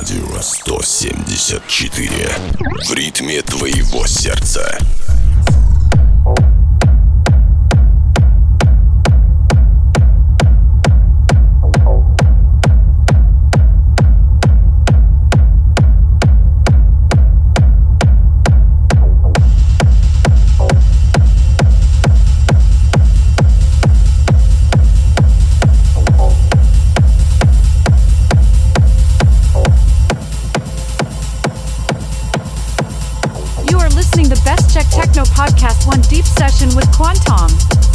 Радио 174. В ритме твоего сердца. Podcast Wan Deep Session with Quantom.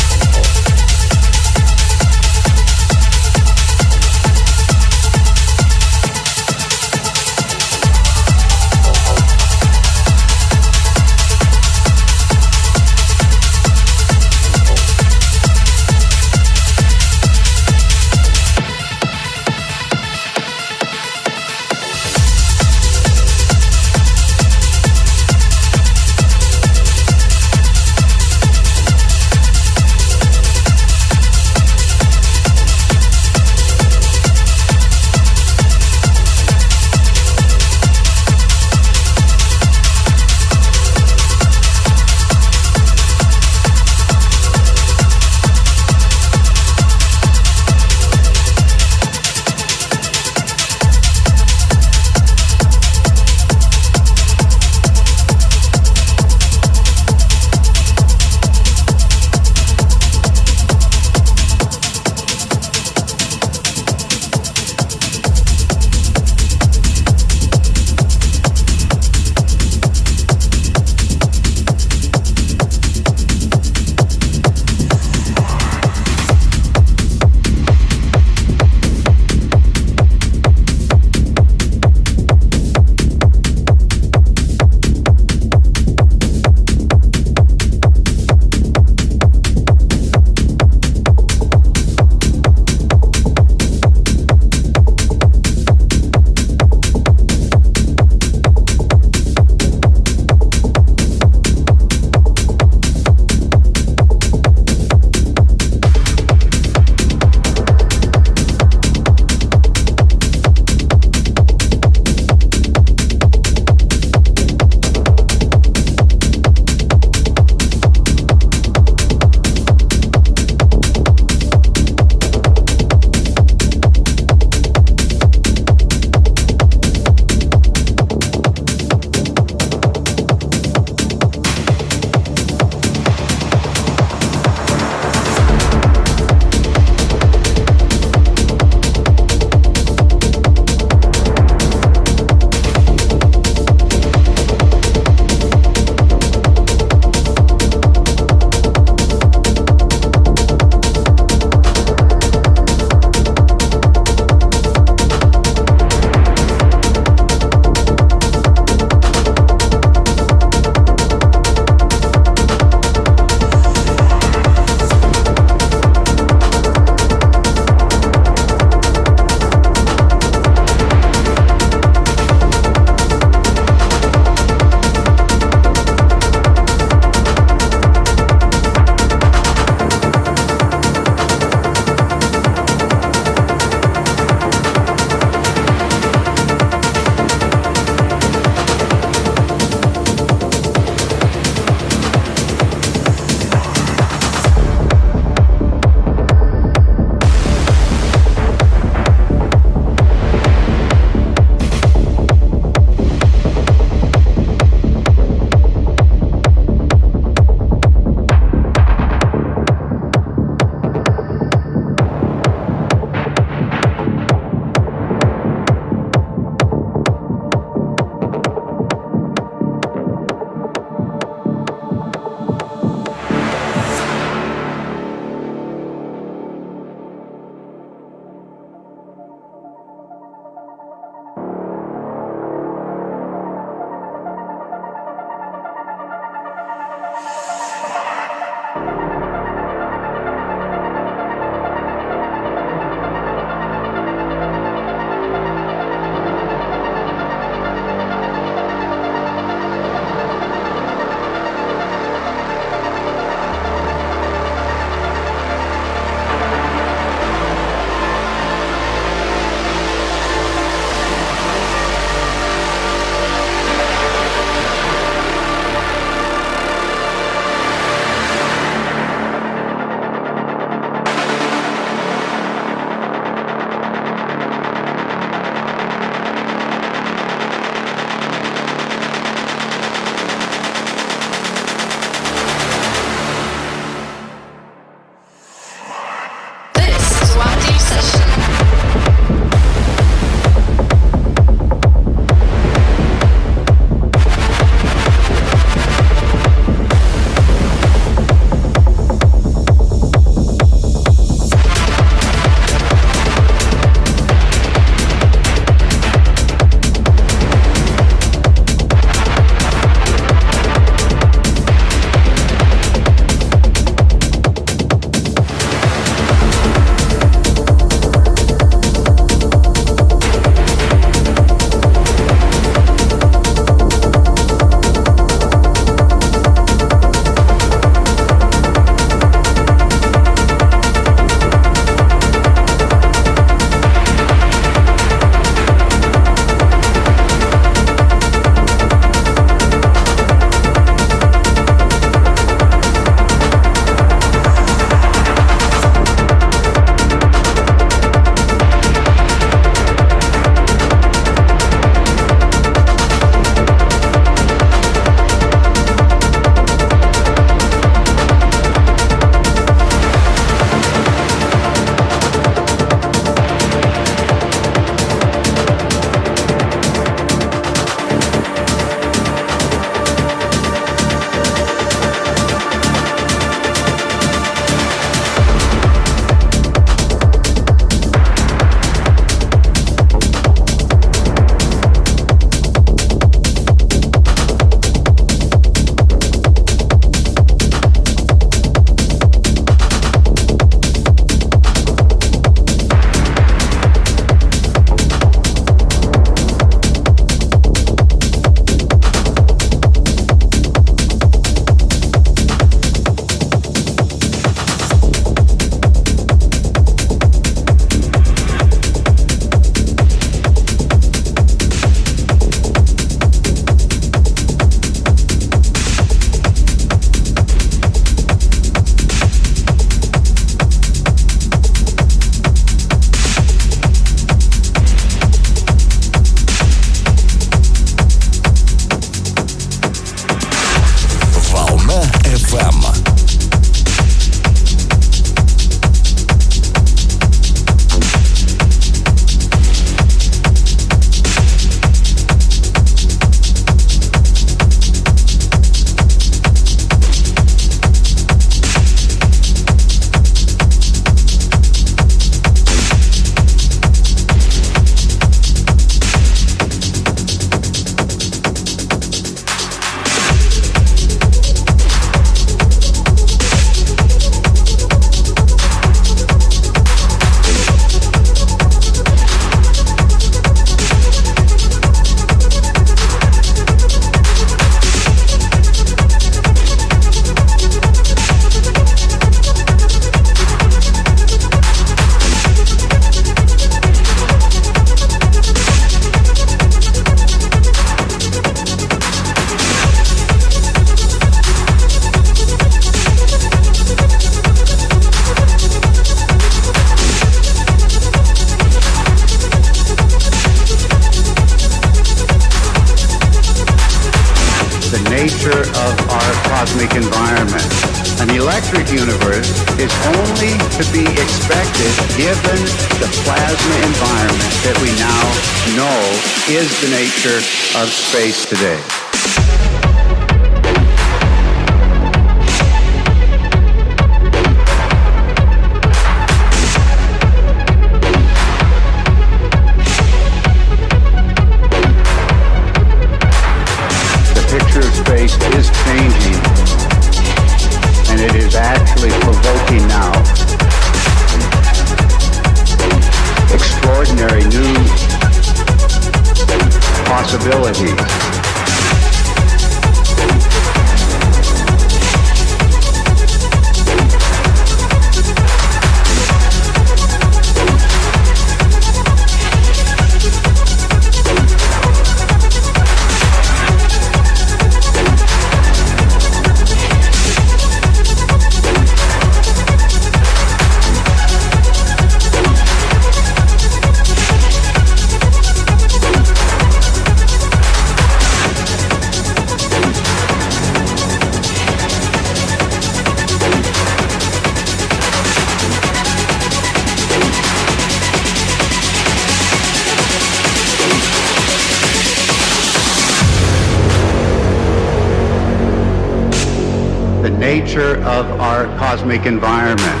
Nature of our cosmic environment.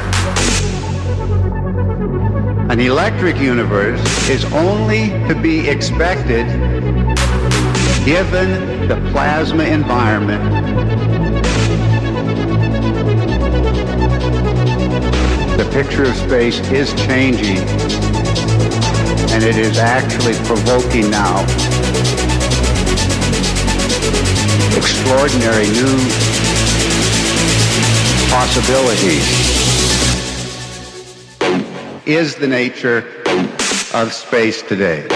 An electric universe is only to be expected given the plasma environment. The picture of space is changing and it is actually provoking now. Extraordinary new possibilities is the nature of space today.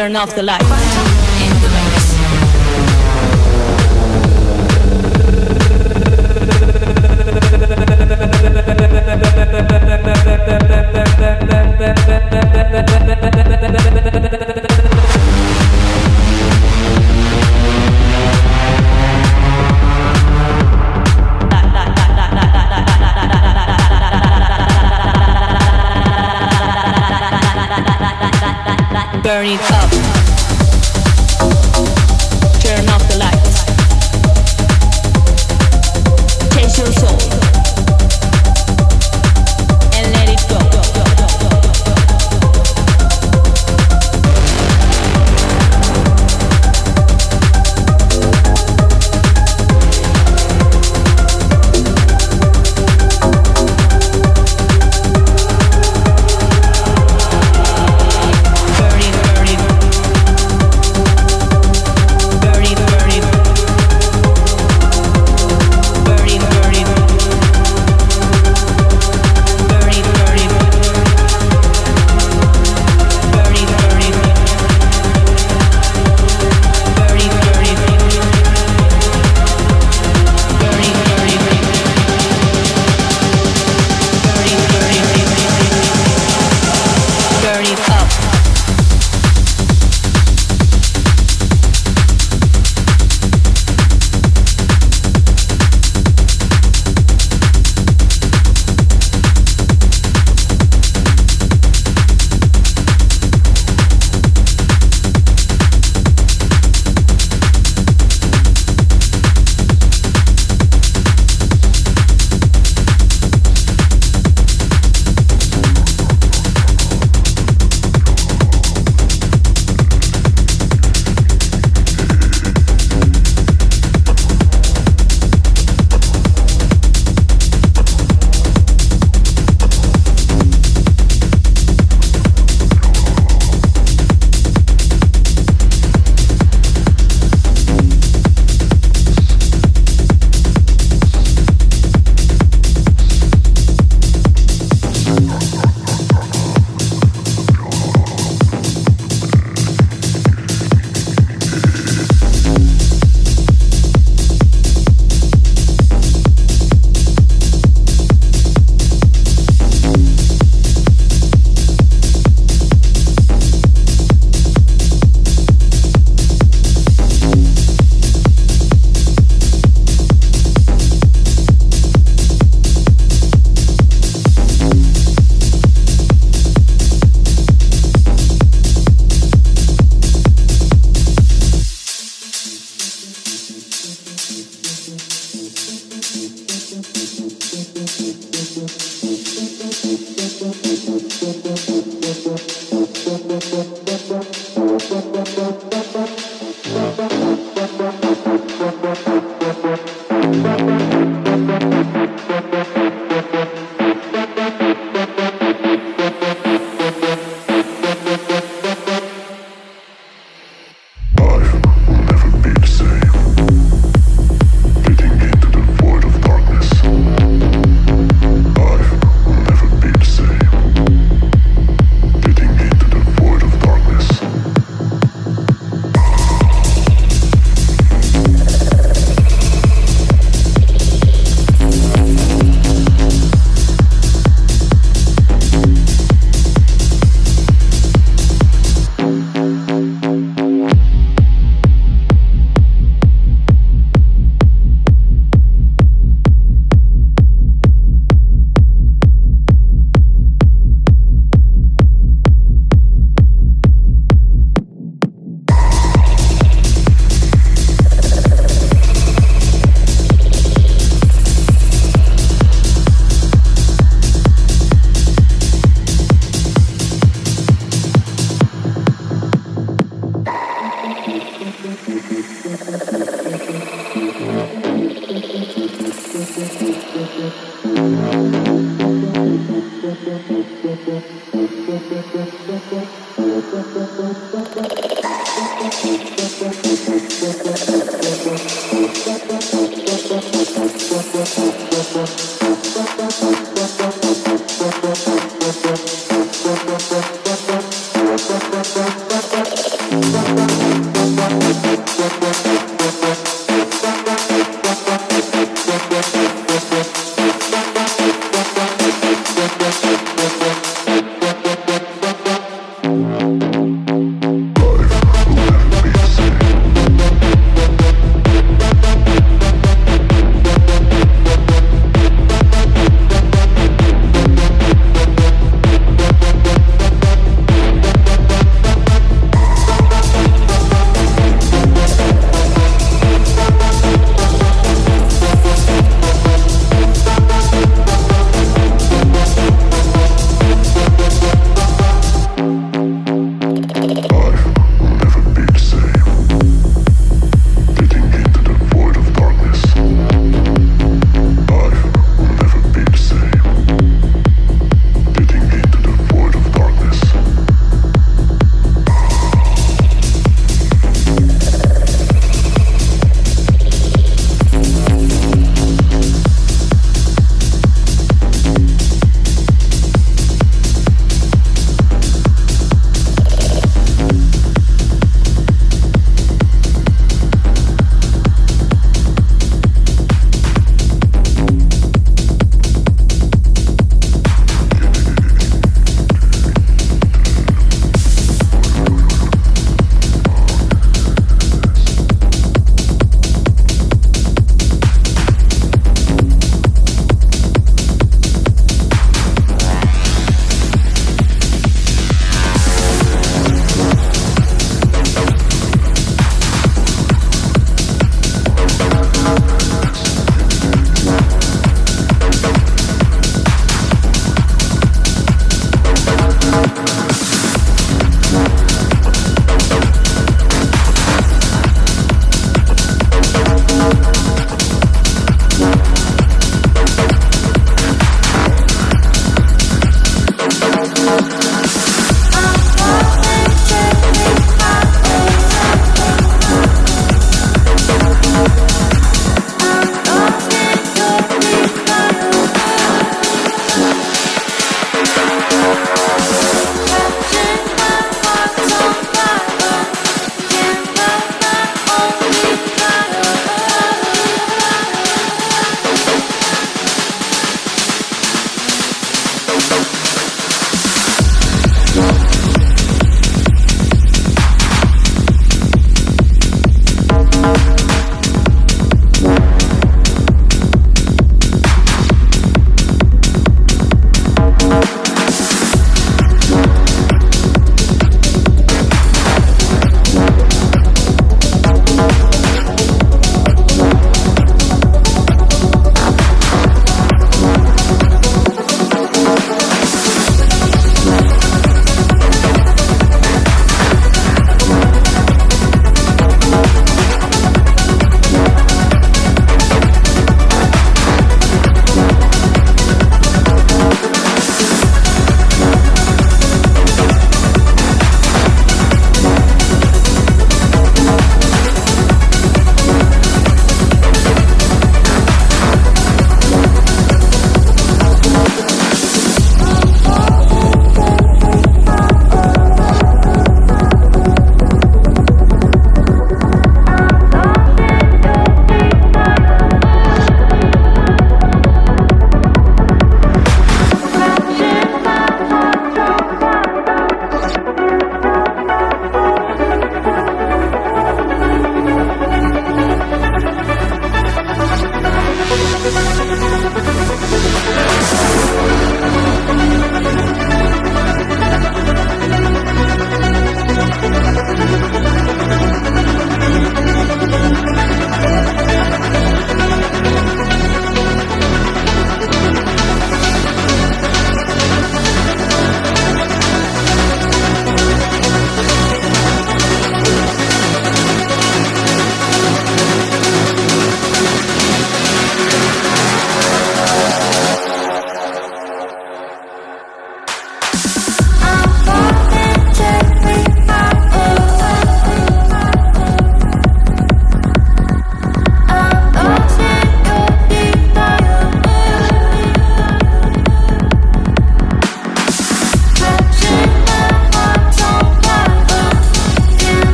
Turn off the light.